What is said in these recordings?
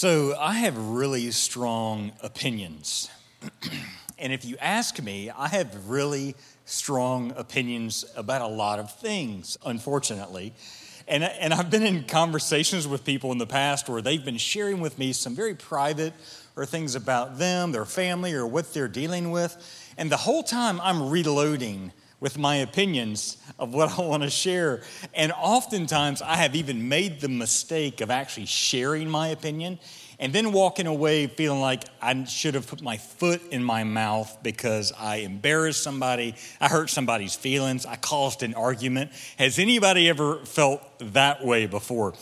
So, I have really strong opinions. and if you ask me, I have really strong opinions about a lot of things, unfortunately. And, and I've been in conversations with people in the past where they've been sharing with me some very private or things about them, their family, or what they're dealing with. And the whole time I'm reloading with my opinions of what I want to share. And oftentimes I have even made the mistake of actually sharing my opinion and then walking away feeling like I should have put my foot in my mouth because I embarrassed somebody, I hurt somebody's feelings, I caused an argument. Has anybody ever felt that way before?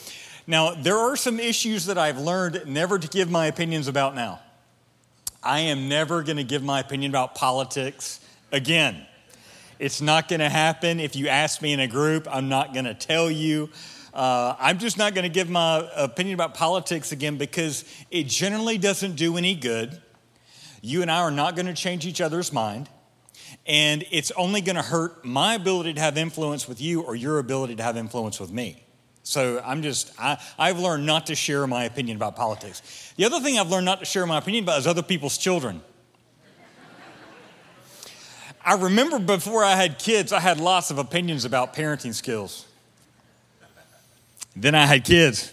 Now, there are some issues that I've learned never to give my opinions about now. I am never going to give my opinion about politics again. It's not going to happen. If you ask me in a group, I'm not going to tell you. Uh, I'm just not going to give my opinion about politics again because it generally doesn't do any good. You and I are not going to change each other's mind. And it's only going to hurt my ability to have influence with you or your ability to have influence with me. So I'm just, I, I've learned not to share my opinion about politics. The other thing I've learned not to share my opinion about is other people's children. I remember before I had kids, I had lots of opinions about parenting skills. Then I had kids.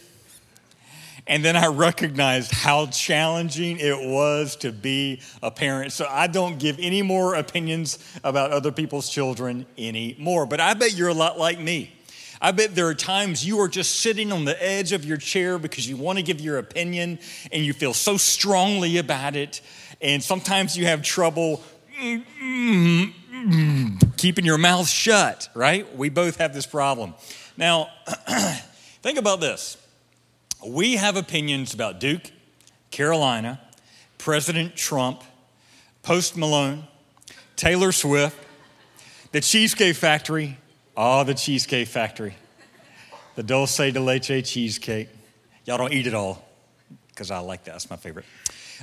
And then I recognized how challenging it was to be a parent. So I don't give any more opinions about other people's children anymore. But I bet you're a lot like me. I bet there are times you are just sitting on the edge of your chair because you want to give your opinion and you feel so strongly about it. And sometimes you have trouble keeping your mouth shut, right? We both have this problem. Now, think about this. We have opinions about Duke, Carolina, President Trump, Post Malone, Taylor Swift, the Cheesecake Factory, Oh, the Cheesecake Factory. The dulce de leche cheesecake. Y'all don't eat it all because I like that. That's my favorite.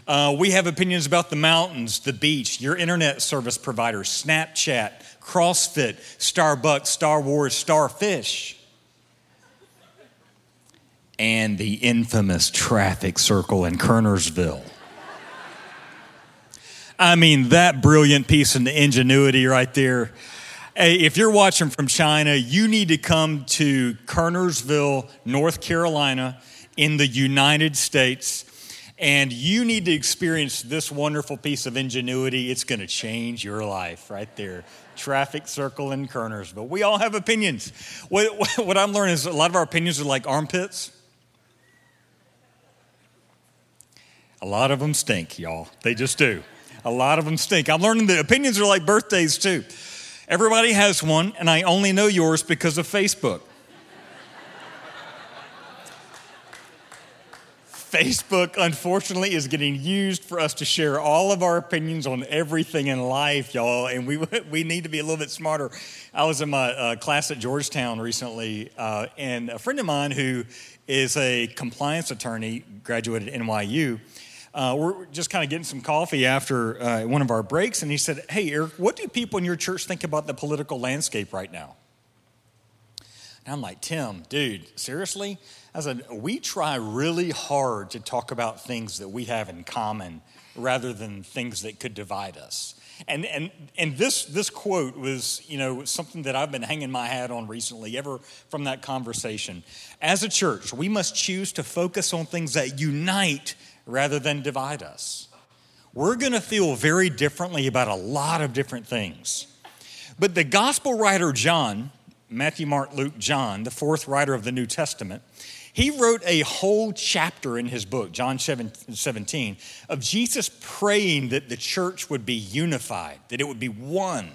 Uh, we have opinions about the mountains, the beach, your internet service provider, Snapchat, CrossFit, Starbucks, Star Wars, Starfish, and the infamous traffic circle in Kernersville. I mean, that brilliant piece of ingenuity right there Hey, if you're watching from China, you need to come to Kernersville, North Carolina, in the United States, and you need to experience this wonderful piece of ingenuity. It's going to change your life right there. Traffic circle in But We all have opinions. What, what I'm learning is a lot of our opinions are like armpits. A lot of them stink, y'all. They just do. A lot of them stink. I'm learning that opinions are like birthdays, too. Everybody has one, and I only know yours because of Facebook. Facebook, unfortunately, is getting used for us to share all of our opinions on everything in life, y'all, and we, we need to be a little bit smarter. I was in my uh, class at Georgetown recently, uh, and a friend of mine who is a compliance attorney, graduated at NYU, uh, we're just kind of getting some coffee after uh, one of our breaks, and he said, Hey, Eric, what do people in your church think about the political landscape right now? And I'm like, Tim, dude, seriously? I said, We try really hard to talk about things that we have in common rather than things that could divide us. And, and, and this, this quote was, you know, something that I've been hanging my hat on recently, ever from that conversation. As a church, we must choose to focus on things that unite rather than divide us. We're going to feel very differently about a lot of different things. But the gospel writer John, Matthew, Mark, Luke, John, the fourth writer of the New Testament, he wrote a whole chapter in his book, John 17, of Jesus praying that the church would be unified, that it would be one.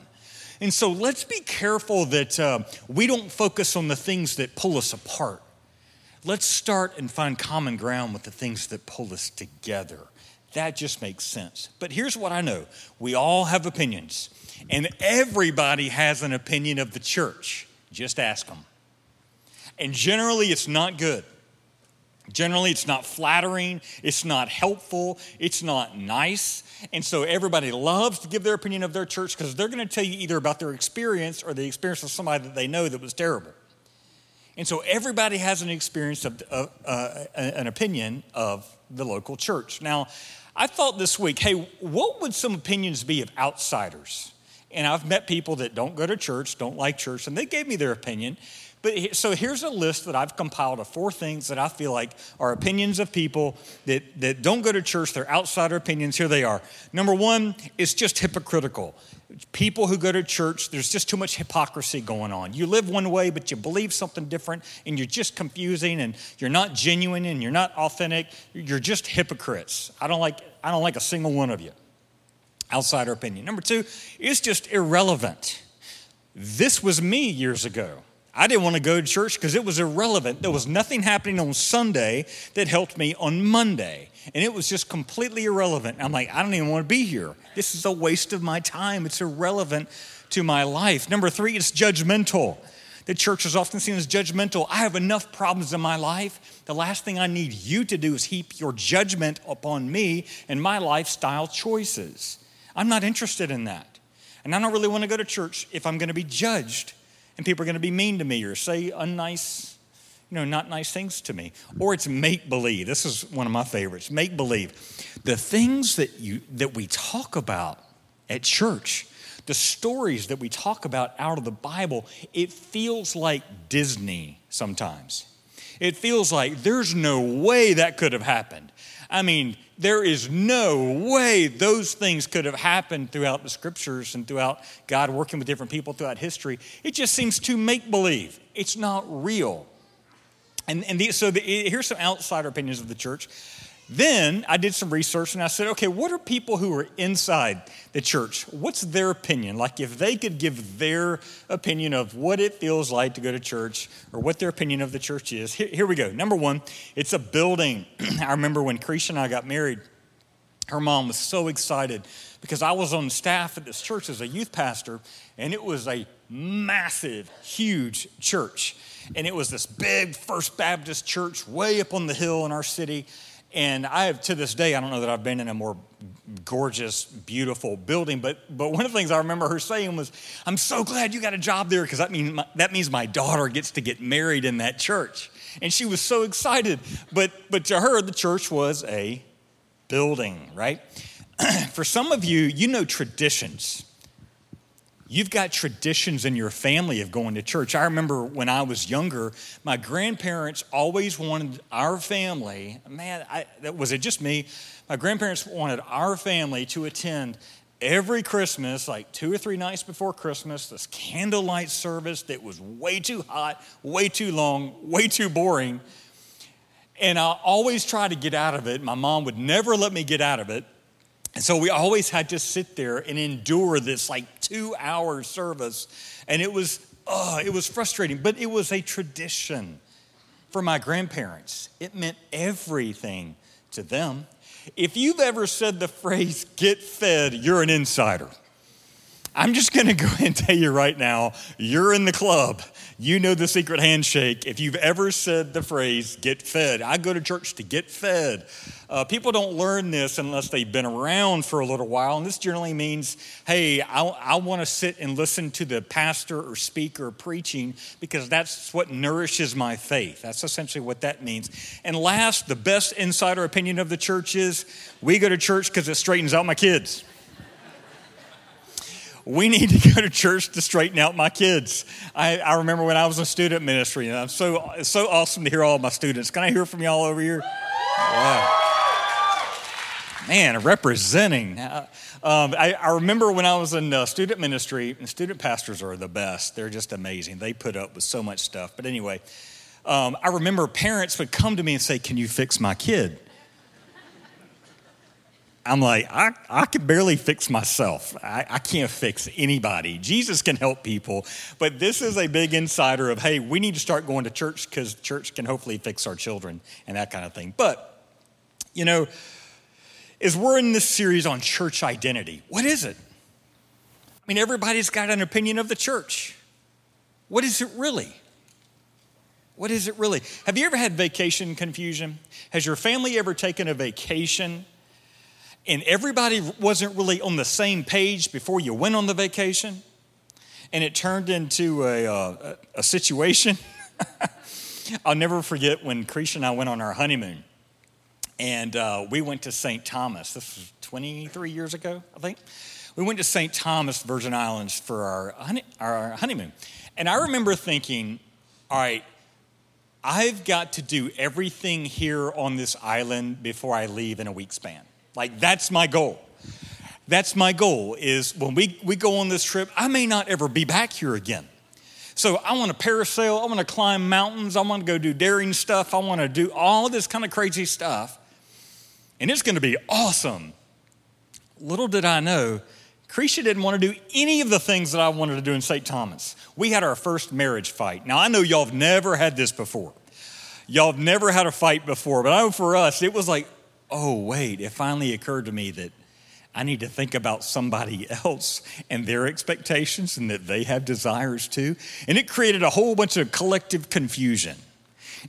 And so let's be careful that uh, we don't focus on the things that pull us apart let's start and find common ground with the things that pull us together. That just makes sense. But here's what I know we all have opinions, and everybody has an opinion of the church. Just ask them. And generally, it's not good. Generally, it's not flattering, it's not helpful, it's not nice. And so everybody loves to give their opinion of their church because they're going to tell you either about their experience or the experience of somebody that they know that was terrible. And so everybody has an experience of uh, uh, an opinion of the local church. Now, I thought this week, hey, what would some opinions be of outsiders? And I've met people that don't go to church, don't like church, and they gave me their opinion. But so here's a list that I've compiled of four things that I feel like are opinions of people that, that don't go to church. They're outsider opinions. Here they are. Number one, it's just hypocritical. People who go to church, there's just too much hypocrisy going on. You live one way, but you believe something different, and you're just confusing, and you're not genuine, and you're not authentic. You're just hypocrites. I don't like, I don't like a single one of you. Outsider opinion. Number two, it's just irrelevant. This was me years ago. I didn't want to go to church because it was irrelevant. There was nothing happening on Sunday that helped me on Monday. And it was just completely irrelevant. I'm like, I don't even want to be here. This is a waste of my time. It's irrelevant to my life. Number three, it's judgmental. The church is often seen as judgmental. I have enough problems in my life. The last thing I need you to do is heap your judgment upon me and my lifestyle choices. I'm not interested in that. And I don't really want to go to church if I'm going to be judged and people are going to be mean to me or say unnice, you know, not nice things to me. Or it's make believe. This is one of my favorites. Make believe. The things that you that we talk about at church, the stories that we talk about out of the Bible, it feels like Disney sometimes. It feels like there's no way that could have happened. I mean, there is no way those things could have happened throughout the scriptures and throughout God working with different people throughout history. It just seems too make believe. It's not real. And, and the, so the, here's some outsider opinions of the church. Then I did some research and I said, okay, what are people who are inside the church? What's their opinion? Like if they could give their opinion of what it feels like to go to church or what their opinion of the church is. Here, here we go. Number one, it's a building. I remember when Krisha and I got married, her mom was so excited because I was on staff at this church as a youth pastor, and it was a massive, huge church. And it was this big First Baptist church way up on the hill in our city. And I have, to this day, I don't know that I've been in a more gorgeous, beautiful building, but, but one of the things I remember her saying was, I'm so glad you got a job there because that, mean, that means my daughter gets to get married in that church. And she was so excited. But, but to her, the church was a building, right? For some of you, you know traditions. You've got traditions in your family of going to church. I remember when I was younger, my grandparents always wanted our family, man, was it just me? My grandparents wanted our family to attend every Christmas, like two or three nights before Christmas, this candlelight service that was way too hot, way too long, way too boring. And I always tried to get out of it. My mom would never let me get out of it. And so we always had to sit there and endure this like two hour service. And it was, oh, it was frustrating, but it was a tradition for my grandparents. It meant everything to them. If you've ever said the phrase, get fed, you're an insider. I'm just gonna go ahead and tell you right now, you're in the club. You know the secret handshake. If you've ever said the phrase, get fed, I go to church to get fed. Uh, people don't learn this unless they've been around for a little while. And this generally means, hey, I, I want to sit and listen to the pastor or speaker preaching because that's what nourishes my faith. That's essentially what that means. And last, the best insider opinion of the church is we go to church because it straightens out my kids we need to go to church to straighten out my kids. I, I remember when I was in student ministry, and I'm so, it's so awesome to hear all my students. Can I hear from y'all over here? Wow. Man, representing. Uh, um, I, I, remember when I was in uh, student ministry, and student pastors are the best. They're just amazing. They put up with so much stuff. But anyway, um, I remember parents would come to me and say, Can you fix my kid? I'm like, I, I can barely fix myself. I, I can't fix anybody. Jesus can help people. But this is a big insider of, hey, we need to start going to church because church can hopefully fix our children and that kind of thing. But, you know, as we're in this series on church identity, what is it? I mean, everybody's got an opinion of the church. What is it really? What is it really? Have you ever had vacation confusion? Has your family ever taken a vacation? And everybody wasn't really on the same page before you went on the vacation, and it turned into a, uh, a situation. I'll never forget when Cretia and I went on our honeymoon. And uh, we went to St. Thomas. This was 23 years ago, I think. We went to St. Thomas, Virgin Islands, for our, honey, our honeymoon. And I remember thinking, all right, I've got to do everything here on this island before I leave in a week span. Like, that's my goal. That's my goal is when we, we go on this trip, I may not ever be back here again. So I want to parasail, I want to climb mountains, I want to go do daring stuff, I want to do all this kind of crazy stuff. And it's going to be awesome. Little did I know, Cretia didn't want to do any of the things that I wanted to do in St. Thomas. We had our first marriage fight. Now, I know y'all have never had this before. Y'all have never had a fight before, but I know for us, it was like, oh, wait, it finally occurred to me that I need to think about somebody else and their expectations and that they have desires too. And it created a whole bunch of collective confusion.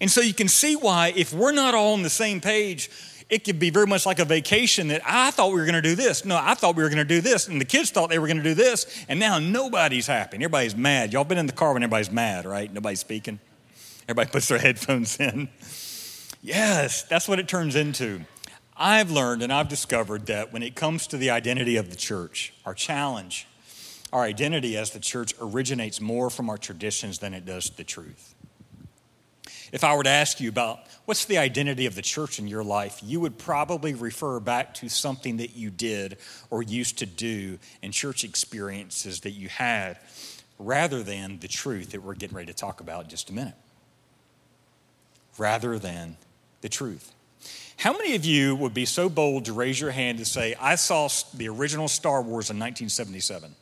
And so you can see why, if we're not all on the same page, it could be very much like a vacation that I thought we were going to do this. No, I thought we were going to do this. And the kids thought they were going to do this. And now nobody's happy. Everybody's mad. Y'all been in the car when everybody's mad, right? Nobody's speaking. Everybody puts their headphones in. Yes, that's what it turns into. I've learned and I've discovered that when it comes to the identity of the church, our challenge, our identity as the church originates more from our traditions than it does the truth. If I were to ask you about what's the identity of the church in your life, you would probably refer back to something that you did or used to do and church experiences that you had rather than the truth that we're getting ready to talk about in just a minute. Rather than the truth. How many of you would be so bold to raise your hand to say, I saw the original Star Wars in 1977?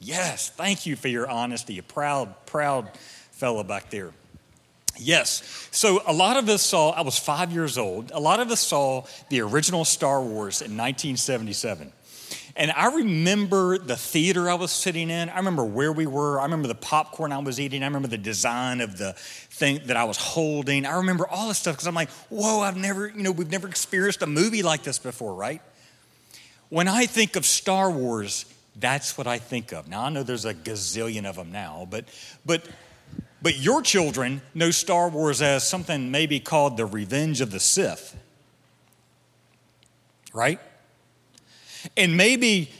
Yes, thank you for your honesty. A proud, proud fellow back there. Yes. So a lot of us saw, I was five years old, a lot of us saw the original Star Wars in 1977. And I remember the theater I was sitting in. I remember where we were. I remember the popcorn I was eating. I remember the design of the thing that I was holding. I remember all this stuff because I'm like, whoa, I've never, you know, we've never experienced a movie like this before, right? When I think of Star Wars, that's what I think of. Now I know there's a gazillion of them now, but but but your children know Star Wars as something maybe called the Revenge of the Sith. Right? And maybe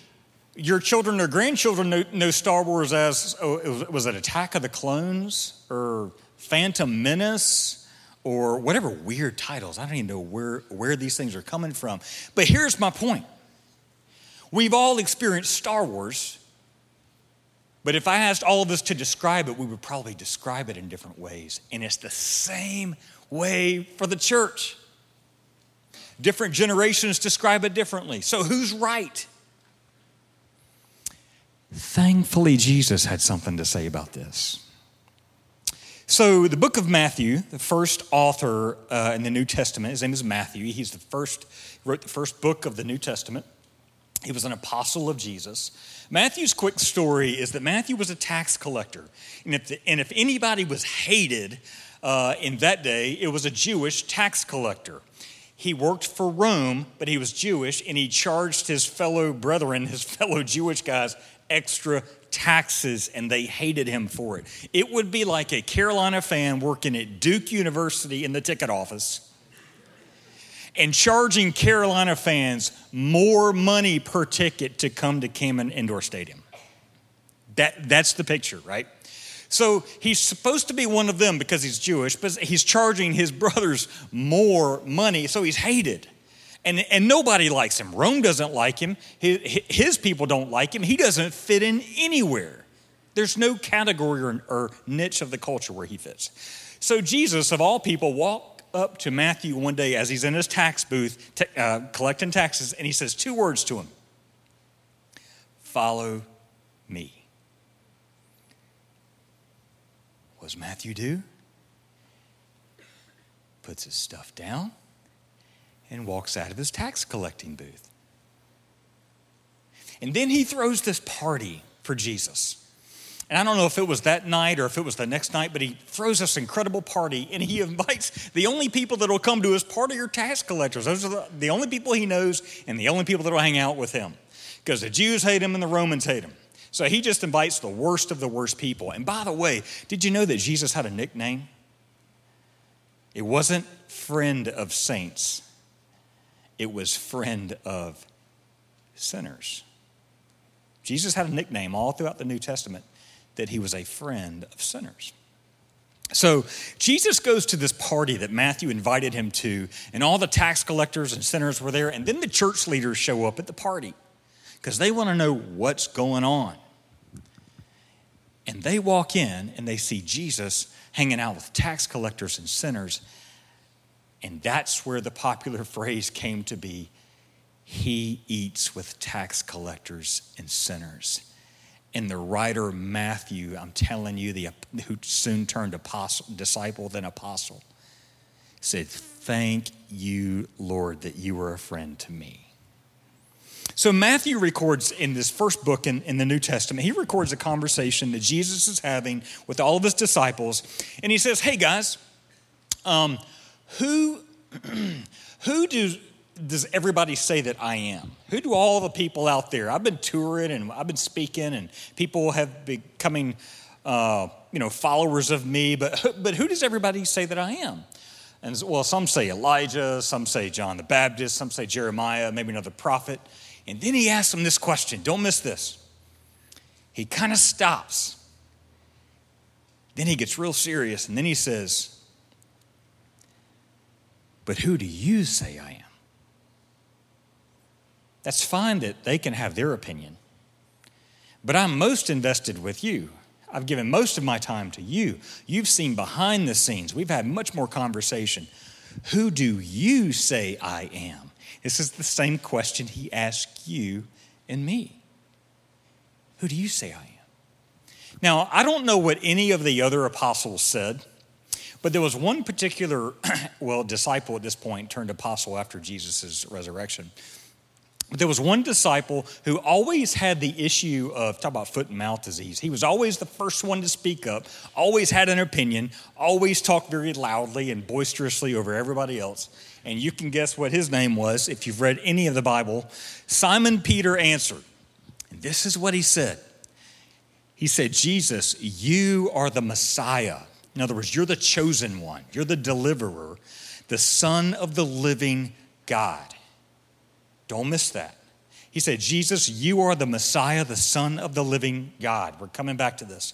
your children or grandchildren know, Star Wars as oh, was it Attack of the Clones or Phantom Menace or whatever weird titles. I don't even know where, where these things are coming from. But here's my point we've all experienced Star Wars, but if I asked all of us to describe it, we would probably describe it in different ways. And it's the same way for the church. Different generations describe it differently. So who's right? Thankfully, Jesus had something to say about this. So, the book of Matthew, the first author uh, in the New Testament, his name is Matthew. He's the first, wrote the first book of the New Testament. He was an apostle of Jesus. Matthew's quick story is that Matthew was a tax collector. And if, the, and if anybody was hated uh, in that day, it was a Jewish tax collector. He worked for Rome, but he was Jewish, and he charged his fellow brethren, his fellow Jewish guys, extra taxes, and they hated him for it. It would be like a Carolina fan working at Duke University in the ticket office and charging Carolina fans more money per ticket to come to Cameron Indoor Stadium. That, that's the picture, right? So he's supposed to be one of them because he's Jewish, but he's charging his brothers more money, so he's hated. And, and nobody likes him. Rome doesn't like him. His, his people don't like him. He doesn't fit in anywhere. There's no category or, or niche of the culture where he fits. So Jesus, of all people, walked up to Matthew one day as he's in his tax booth t- uh, collecting taxes, and he says two words to him Follow me. What does Matthew do? Puts his stuff down and walks out of his tax collecting booth. And then he throws this party for Jesus. And I don't know if it was that night or if it was the next night, but he throws this incredible party and he invites the only people that will come to his party are tax collectors. Those are the, the only people he knows and the only people that will hang out with him. Because the Jews hate him and the Romans hate him. So he just invites the worst of the worst people. And by the way, did you know that Jesus had a nickname? It wasn't friend of saints, it was friend of sinners. Jesus had a nickname all throughout the New Testament that he was a friend of sinners. So Jesus goes to this party that Matthew invited him to, and all the tax collectors and sinners were there, and then the church leaders show up at the party because they want to know what's going on. And they walk in and they see Jesus hanging out with tax collectors and sinners. And that's where the popular phrase came to be He eats with tax collectors and sinners. And the writer Matthew, I'm telling you, the, who soon turned apostle, disciple, then apostle, said, Thank you, Lord, that you were a friend to me. So, Matthew records in this first book in, in the New Testament, he records a conversation that Jesus is having with all of his disciples. And he says, Hey, guys, um, who, who do, does everybody say that I am? Who do all the people out there? I've been touring and I've been speaking, and people have becoming, uh, you know, followers of me. But but who does everybody say that I am? And well, some say Elijah, some say John the Baptist, some say Jeremiah, maybe another prophet. And then he asks him this question don't miss this. He kind of stops. Then he gets real serious, and then he says, But who do you say I am? That's fine that they can have their opinion. But I'm most invested with you. I've given most of my time to you. You've seen behind the scenes. We've had much more conversation. Who do you say I am? This is the same question he asked you and me. Who do you say I am? Now, I don't know what any of the other apostles said, but there was one particular, well, disciple at this point turned apostle after Jesus' resurrection. But there was one disciple who always had the issue of, talk about foot and mouth disease. He was always the first one to speak up, always had an opinion, always talked very loudly and boisterously over everybody else. And you can guess what his name was if you've read any of the Bible. Simon Peter answered. And this is what he said He said, Jesus, you are the Messiah. In other words, you're the chosen one, you're the deliverer, the Son of the living God. Don't miss that. He said, Jesus, you are the Messiah, the Son of the living God. We're coming back to this.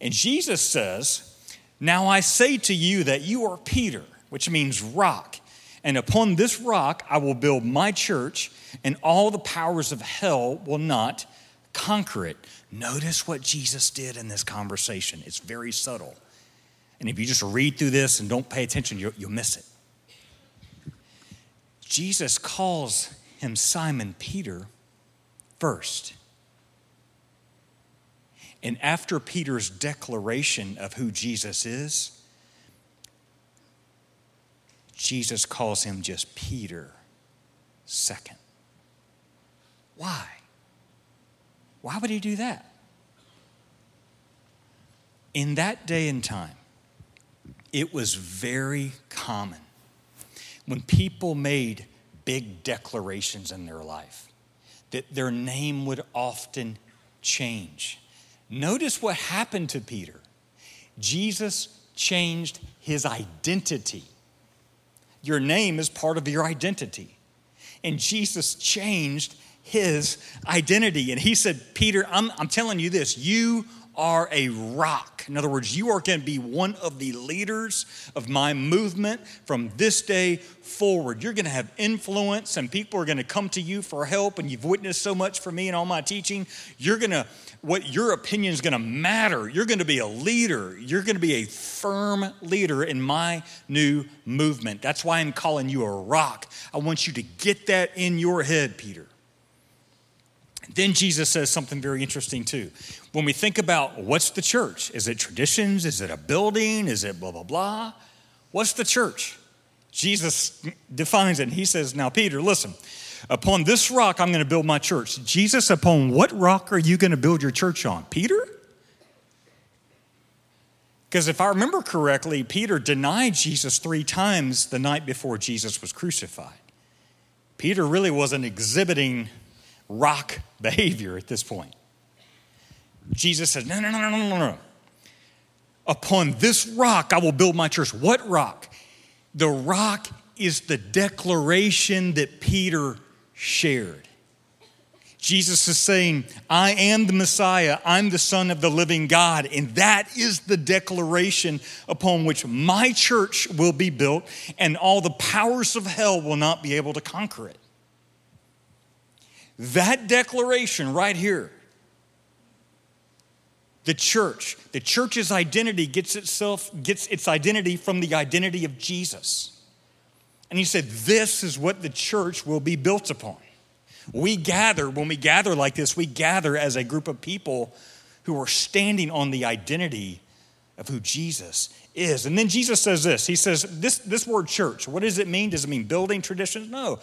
And Jesus says, Now I say to you that you are Peter, which means rock. And upon this rock I will build my church, and all the powers of hell will not conquer it. Notice what Jesus did in this conversation. It's very subtle. And if you just read through this and don't pay attention, you'll, you'll miss it. Jesus calls him Simon Peter first. And after Peter's declaration of who Jesus is, Jesus calls him just Peter second. Why? Why would he do that? In that day and time, it was very common when people made big declarations in their life that their name would often change. Notice what happened to Peter. Jesus changed his identity. Your name is part of your identity. And Jesus changed his identity. And he said, Peter, I'm, I'm telling you this, you are a rock. In other words, you are going to be one of the leaders of my movement from this day forward. You're going to have influence, and people are going to come to you for help, and you've witnessed so much for me and all my teaching. You're going to what your opinion is going to matter. You're going to be a leader. You're going to be a firm leader in my new movement. That's why I'm calling you a rock. I want you to get that in your head, Peter. Then Jesus says something very interesting too. When we think about what's the church, is it traditions? Is it a building? Is it blah, blah, blah? What's the church? Jesus defines it and he says, Now, Peter, listen, Upon this rock, I'm going to build my church. Jesus, upon what rock are you going to build your church on? Peter? Because if I remember correctly, Peter denied Jesus three times the night before Jesus was crucified. Peter really wasn't exhibiting rock behavior at this point. Jesus says, No, no, no, no, no, no. Upon this rock I will build my church. What rock? The rock is the declaration that Peter shared. Jesus is saying, I am the Messiah, I'm the Son of the living God. And that is the declaration upon which my church will be built, and all the powers of hell will not be able to conquer it. That declaration right here, the church, the church's identity gets itself gets its identity from the identity of Jesus. And he said, This is what the church will be built upon. We gather, when we gather like this, we gather as a group of people who are standing on the identity of who Jesus is. And then Jesus says this He says, This, this word church, what does it mean? Does it mean building traditions? No.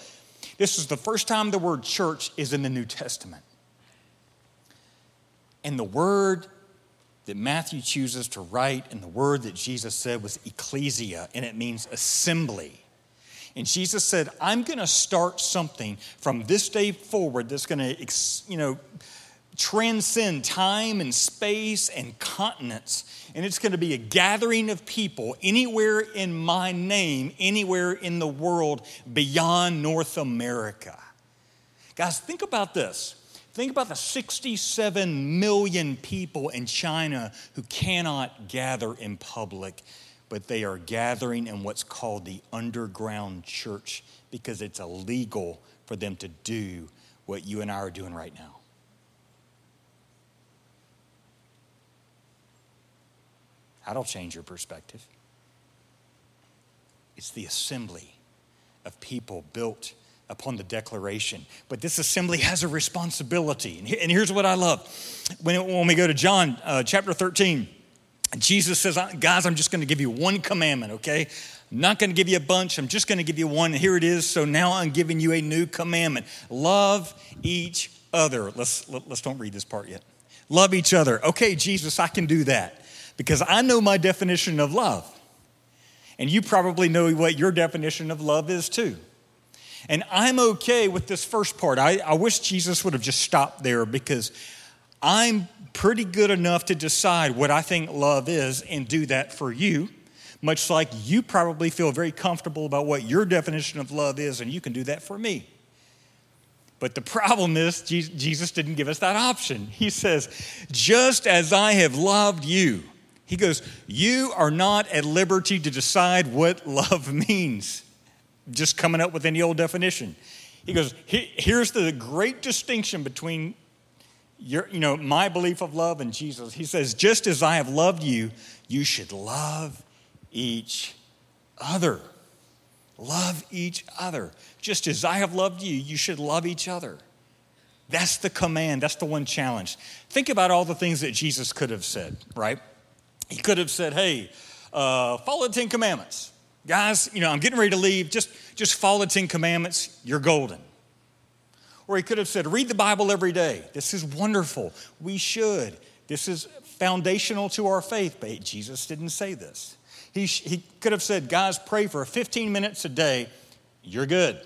This is the first time the word church is in the New Testament. And the word that Matthew chooses to write and the word that Jesus said was ecclesia, and it means assembly. And Jesus said, I'm going to start something from this day forward that's going to, you know, transcend time and space and continents. And it's going to be a gathering of people anywhere in my name, anywhere in the world beyond North America. Guys, think about this. Think about the 67 million people in China who cannot gather in public but they are gathering in what's called the underground church because it's illegal for them to do what you and I are doing right now. That'll change your perspective. It's the assembly of people built upon the declaration. But this assembly has a responsibility. And here's what I love. When, we go to John uh, chapter 13, Jesus says, Guys, I'm just going to give you one commandment, okay? I'm not going to give you a bunch. I'm just going to give you one. Here it is. So now I'm giving you a new commandment love each other. Let's, let, us let us do not read this part yet. Love each other. Okay, Jesus, I can do that because I know my definition of love. And you probably know what your definition of love is too. And I'm okay with this first part. I, I wish Jesus would have just stopped there because I'm pretty good enough to decide what I think love is and do that for you, much like you probably feel very comfortable about what your definition of love is, and you can do that for me. But the problem is, Jesus didn't give us that option. He says, just as I have loved you, he goes, you are not at liberty to decide what love means. Just coming up with any old definition. He goes, here's the great distinction between your, you know, my belief of love and Jesus. He says, just as I have loved you, you should love each other. Love each other. Just as I have loved you, you should love each other. That's the command. That's the one challenge. Think about all the things that Jesus could have said, right? He could have said, hey, uh, follow the Ten Commandments. Guys, you know, I'm getting ready to leave. Just, just follow the Ten Commandments. You're golden. Or he could have said, read the Bible every day. This is wonderful. We should. This is foundational to our faith. But Jesus didn't say this. He, he could have said, guys, pray for 15 minutes a day. You're good.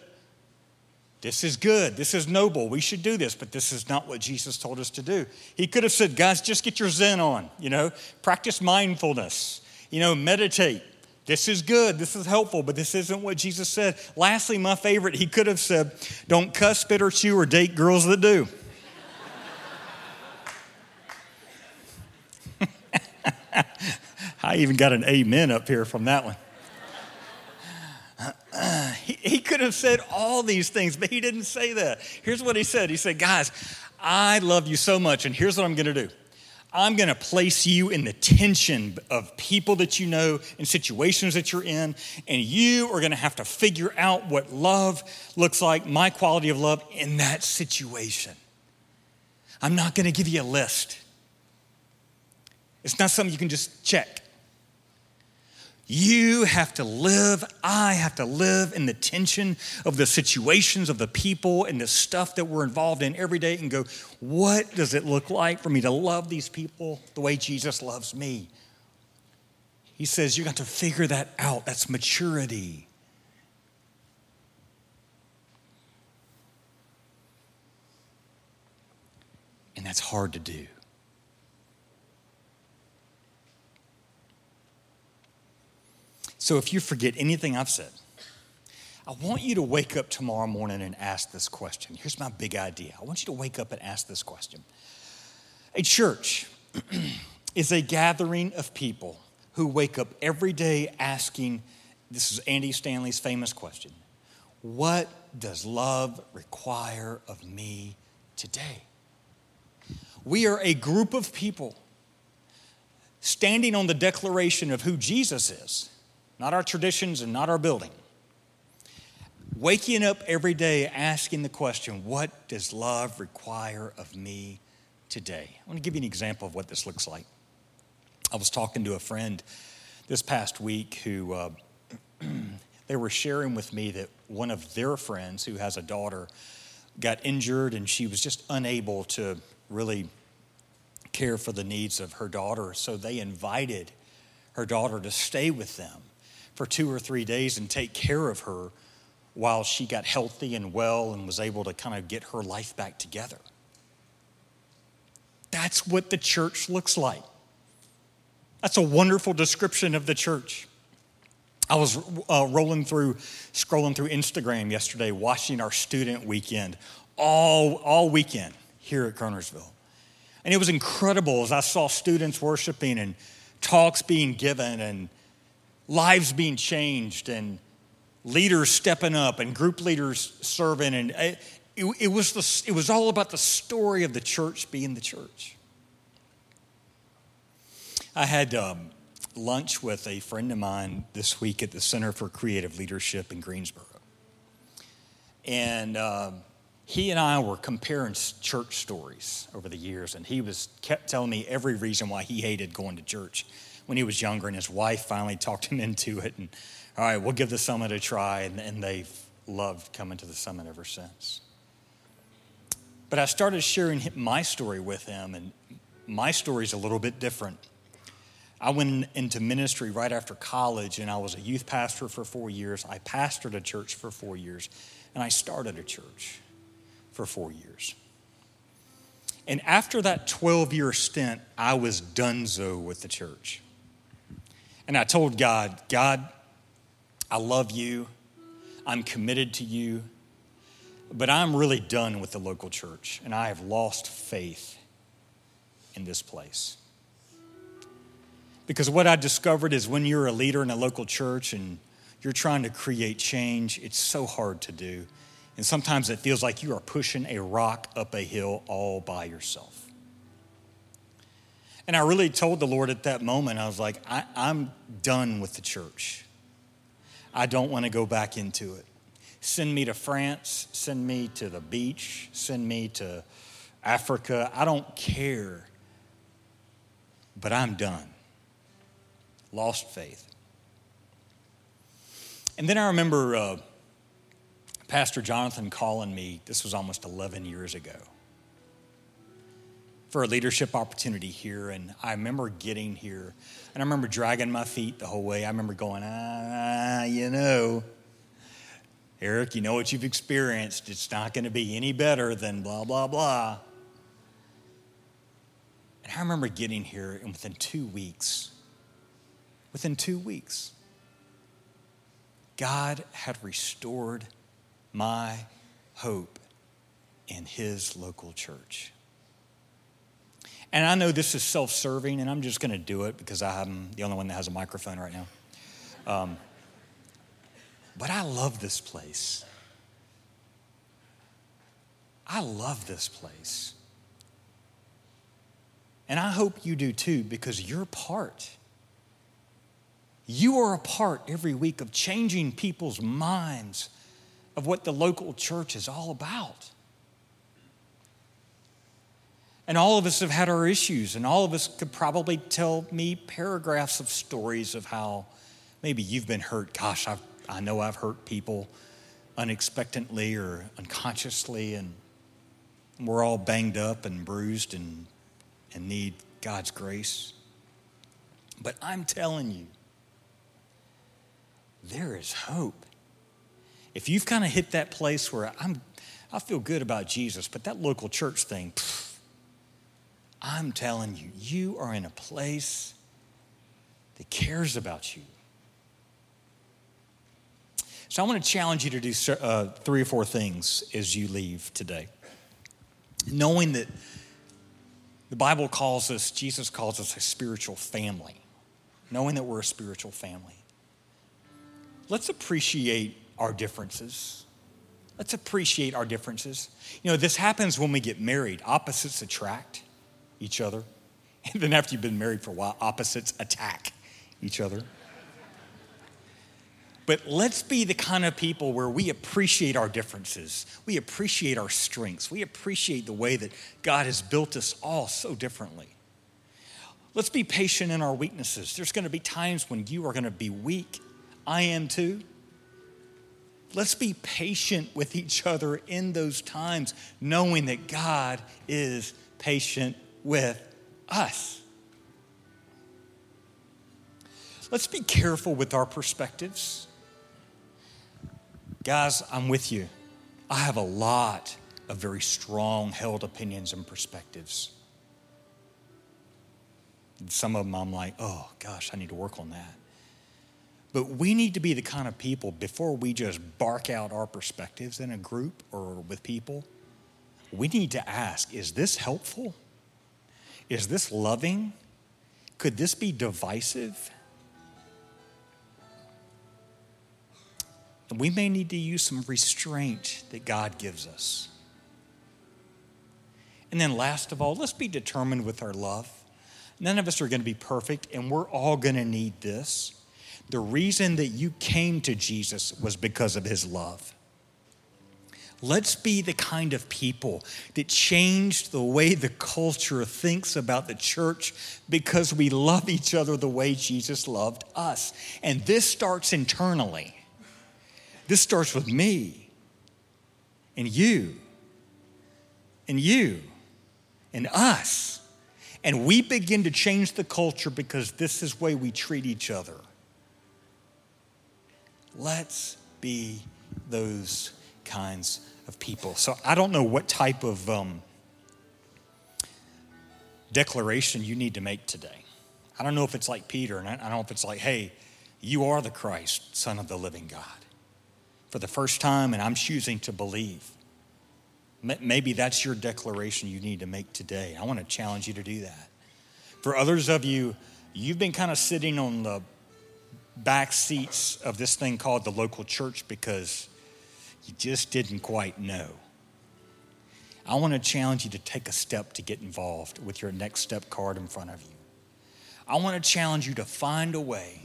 This is good. This is noble. We should do this, but this is not what Jesus told us to do. He could have said, guys, just get your Zen on, you know, practice mindfulness, you know, meditate. This is good, this is helpful, but this isn't what Jesus said. Lastly, my favorite, he could have said, Don't cuss, spit, or chew, or date girls that do. I even got an amen up here from that one. He, he could have said all these things, but he didn't say that. Here's what he said He said, Guys, I love you so much, and here's what I'm going to do. I'm going to place you in the tension of people that you know and situations that you're in, and you are going to have to figure out what love looks like, my quality of love in that situation. I'm not going to give you a list. It's not something you can just check. You have to live, I have to live in the tension of the situations of the people and the stuff that we're involved in every day and go, what does it look like for me to love these people the way Jesus loves me? He says, you got to figure that out. That's maturity. And that's hard to do. So if you forget anything I've said, I want you to wake up tomorrow morning and ask this question. Here's my big idea I want you to wake up and ask this question. A church is a gathering of people who wake up every day asking this is Andy Stanley's famous question What does love require of me today? We are a group of people standing on the declaration of who Jesus is, not our traditions and not our building. Waking up every day asking the question, What does love require of me today? I want to give you an example of what this looks like. I was talking to a friend this past week who uh, they were sharing with me that one of their friends who has a daughter got injured and she was just unable to really care for the needs of her daughter. So they invited her daughter to stay with them for two or three days and take care of her while she got healthy and well and was able to kind of get her life back together. That's what the church looks like. That's a wonderful description of the church. I was uh, rolling through, scrolling through Instagram yesterday, watching our student weekend all, all weekend here at Kernersville. And it was incredible as I saw students worshiping and talks being given and lives being changed and leaders stepping up and group leaders serving. And it, it, was, the, it was all about the story of the church being the church. I had um, lunch with a friend of mine this week at the Center for Creative Leadership in Greensboro. And um, he and I were comparing church stories over the years, and he was kept telling me every reason why he hated going to church when he was younger, and his wife finally talked him into it. And all right, we'll give the summit a try. And, and they've loved coming to the summit ever since. But I started sharing my story with him, and my story is a little bit different. I went into ministry right after college, and I was a youth pastor for four years. I pastored a church for four years, and I started a church for four years. And after that 12 year stint, I was donezo with the church. And I told God, God, I love you. I'm committed to you. But I'm really done with the local church, and I have lost faith in this place. Because what I discovered is when you're a leader in a local church and you're trying to create change, it's so hard to do. And sometimes it feels like you are pushing a rock up a hill all by yourself. And I really told the Lord at that moment, I was like, I, am done with the church. I don't want to go back into it. Send me to France, send me to the beach, send me to Africa. I don't care. But I'm done. Lost faith. And then I remember uh, Pastor Jonathan calling me, this was almost 11 years ago, for a leadership opportunity here. And I remember getting here and I remember dragging my feet the whole way. I remember going, ah, you know, Eric, you know what you've experienced. It's not going to be any better than blah, blah, blah. And I remember getting here, and within two weeks, within two weeks, God had restored my hope in His local church. And I know this is self serving, and I'm just going to do it because I'm the only one that has a microphone right now. Um, but I love this place. I love this place. And I hope you do too because you're part. You are a part every week of changing people's minds of what the local church is all about. And all of us have had our issues, and all of us could probably tell me paragraphs of stories of how maybe you've been hurt. Gosh, I've, I know I've hurt people unexpectedly or unconsciously, and we're all banged up and bruised and, and need God's grace. But I'm telling you, there is hope. If you've kind of hit that place where I'm, I feel good about Jesus, but that local church thing, pfft, I'm telling you, you are in a place that cares about you. So I want to challenge you to do uh, three or four things as you leave today. Knowing that the Bible calls us, Jesus calls us a spiritual family. Knowing that we're a spiritual family. Let's appreciate our differences. Let's appreciate our differences. You know, this happens when we get married. Opposites attract each other. And then after you've been married for a while, opposites attack each other. But let's be the kind of people where we appreciate our differences. We appreciate our strengths. We appreciate the way that God has built us all so differently. Let's be patient in our weaknesses. There's going to be times when you are going to be weak. I am too. Let's be patient with each other in those times, knowing that God is patient with us. Let's be careful with our perspectives. Guys, I'm with you. I have a lot of very strong held opinions and perspectives. some of them I'm like, oh gosh, I need to work on that. But we need to be the kind of people, before we just bark out our perspectives in a group or with people, we need to ask is this helpful? Is this loving? Could this be divisive? We may need to use some restraint that God gives us. And then, last of all, let's be determined with our love. None of us are going to be perfect, and we're all going to need this. The reason that you came to Jesus was because of his love. Let's be the kind of people that change the way the culture thinks about the church because we love each other the way Jesus loved us. And this starts internally. This starts with me and you and you and us. And we begin to change the culture because this is the way we treat each other. Let's be those kinds of people. So I don't know what type of um, declaration you need to make today. I don't know if it's like Peter, and I don't know if it's like, hey, you are the Christ, Son of the living God. For the first time, and I'm choosing to believe. Maybe that's your declaration you need to make today. I want to challenge you to do that. For others of you, you've been kind of sitting on the back seats of this thing called the local church because you just didn't quite know. I want to challenge you to take a step to get involved with your next step card in front of you. I want to challenge you to find a way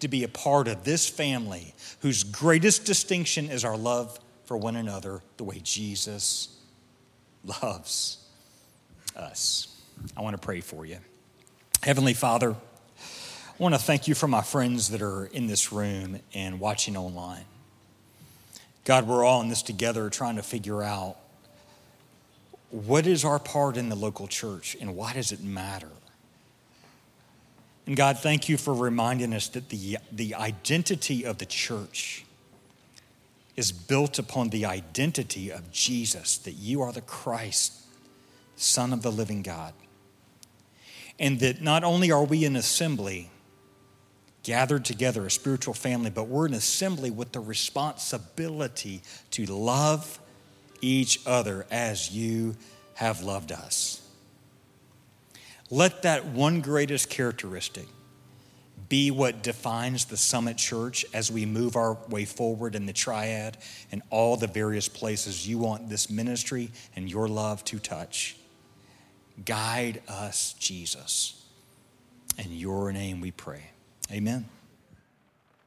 to be a part of this family whose greatest distinction is our love for one another, the way Jesus loves us. I want to pray for you. Heavenly Father, I want to thank you for my friends that are in this room and watching online. God, we're all in this together trying to figure out what is our part in the local church and why does it matter? And God, thank you for reminding us that the, the identity of the church is built upon the identity of Jesus, that you are the Christ, Son of the living God. And that not only are we an assembly, gathered together, a spiritual family, but we're an assembly with the responsibility to love each other as you have loved us. Let that one greatest characteristic be what defines the Summit Church as we move our way forward in the triad and all the various places you want this ministry and your love to touch. Guide us, Jesus. In your name we pray. Amen.